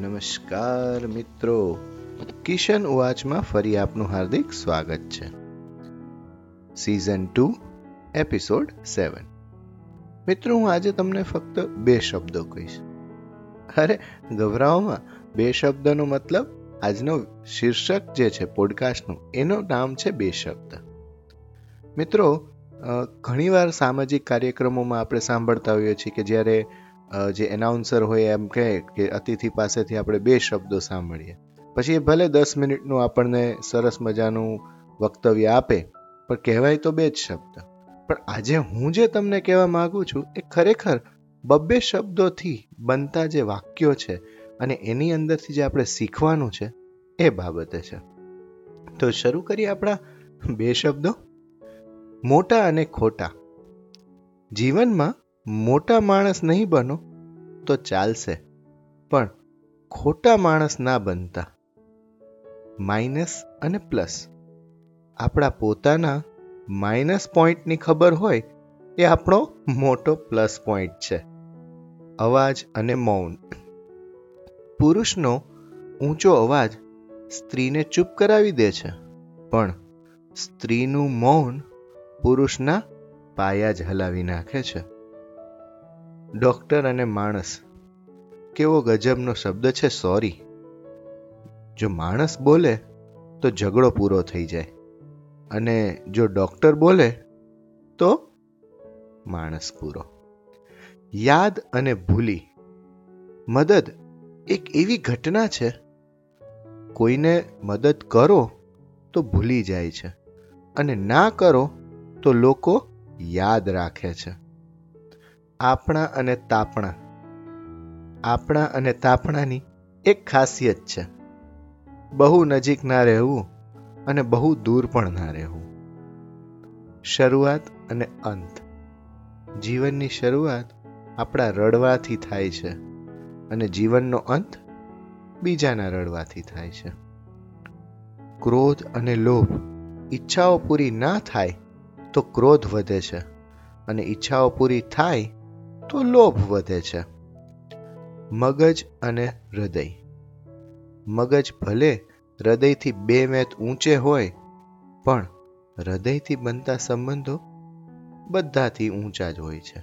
નમસ્કાર મિત્રો. કિશન ઉવાચમાં ફરી આપનું હાર્દિક સ્વાગત છે. સિઝન ટુ એપિસોડ સેવન મિત્રો, હું આજે તમને ફક્ત બે શબ્દો કહીશ. અરે, ગભરાઓમાં. બે શબ્દનો મતલબ આજનો શીર્ષક જે છે પોડકાસ્ટનું એનું નામ છે બે શબ્દ. મિત્રો ઘણીવાર સામાજિક કાર્યક્રમોમાં આપણે સાંભળતા હોઈએ છીએ કે જ્યારે જે એનાઉન્સર હોય એમ કહે કે અતિથિ પાસેથી આપણે બે શબ્દો સાંભળીએ. પછી એ ભલે દસ મિનિટનું આપણને સરસ મજાનું વક્તવ્ય આપે, પણ કહેવાય તો બે જ શબ્દ. પણ આજે હું જે તમને કહેવા માગું છું, એ ખરેખર બબ્બે શબ્દોથી બનતા જે વાક્યો છે અને એની અંદરથી જે આપણે શીખવાનું છે, એ બાબતે છે. તો શરૂ કરીએ આપણા બે શબ્દો. મોટા અને ખોટા. જીવનમાં મોટા માણસ નહીં બનો તો ચાલશે, પણ ખોટા માણસ ના બનતા. માઇનસ અને પ્લસ. આપણા પોતાના માઇનસ પોઈન્ટની ખબર હોય એ આપણો મોટો પ્લસ પોઈન્ટ છે. અવાજ અને મૌન. પુરુષનો ઊંચો અવાજ સ્ત્રીને ચૂપ કરાવી દે છે, પણ સ્ત્રીનું મૌન પુરુષના પાયા જ હલાવી નાખે છે. ડોક્ટર અને માણસ. કેવો ગજબનો શબ્દ છે, સોરી. જો માણસ બોલે, તો ઝઘડો પૂરો થઈ જાય. અને જો ડૉક્ટર બોલે, તો માણસ પૂરો. યાદ અને ભૂલી. મદદ એક એવી ઘટના છે, કોઈને મદદ કરો તો ભૂલી જાય છે, અને ના કરો તો લોકો યાદ રાખે છે. આપણા અને તાપણા. આપણા અને તાપણાની એક ખાસિયત છે. બહુ નજીક ના રહેવું અને બહુ દૂર પણ ના રહેવું. શરૂઆત અને અંત. જીવનની શરૂઆત આપણા રડવાથી થાય છે અને જીવનનો અંત બીજાના રડવાથી થાય છે. ક્રોધ અને લોભ ઈચ્છાઓ પૂરી ના થાય તો ક્રોધ વધે છે અને ઈચ્છાઓ પૂરી થાય તો લોભ વધે છે. મગજ અને હૃદય. મગજ ભલે હૃદયથી બે મેત ઊંચે હોય, પણ હૃદયથી બનતા સંબંધો બધાથી ઊંચા જ હોય છે.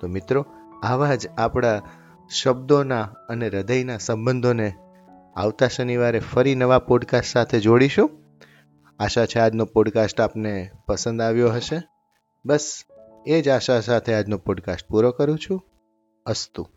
તો મિત્રો, આવા જ આપણા શબ્દોના અને હૃદયના સંબંધોને આવતા શનિવારે ફરી નવા પોડકાસ્ટ સાથે જોડીશું. આશા છે આજનો પોડકાસ્ટ આપને પસંદ આવ્યો હશે. બસ એ જ આશા સાથે આજનો પોડકાસ્ટ પૂરો કરું છું. અસ્તુ.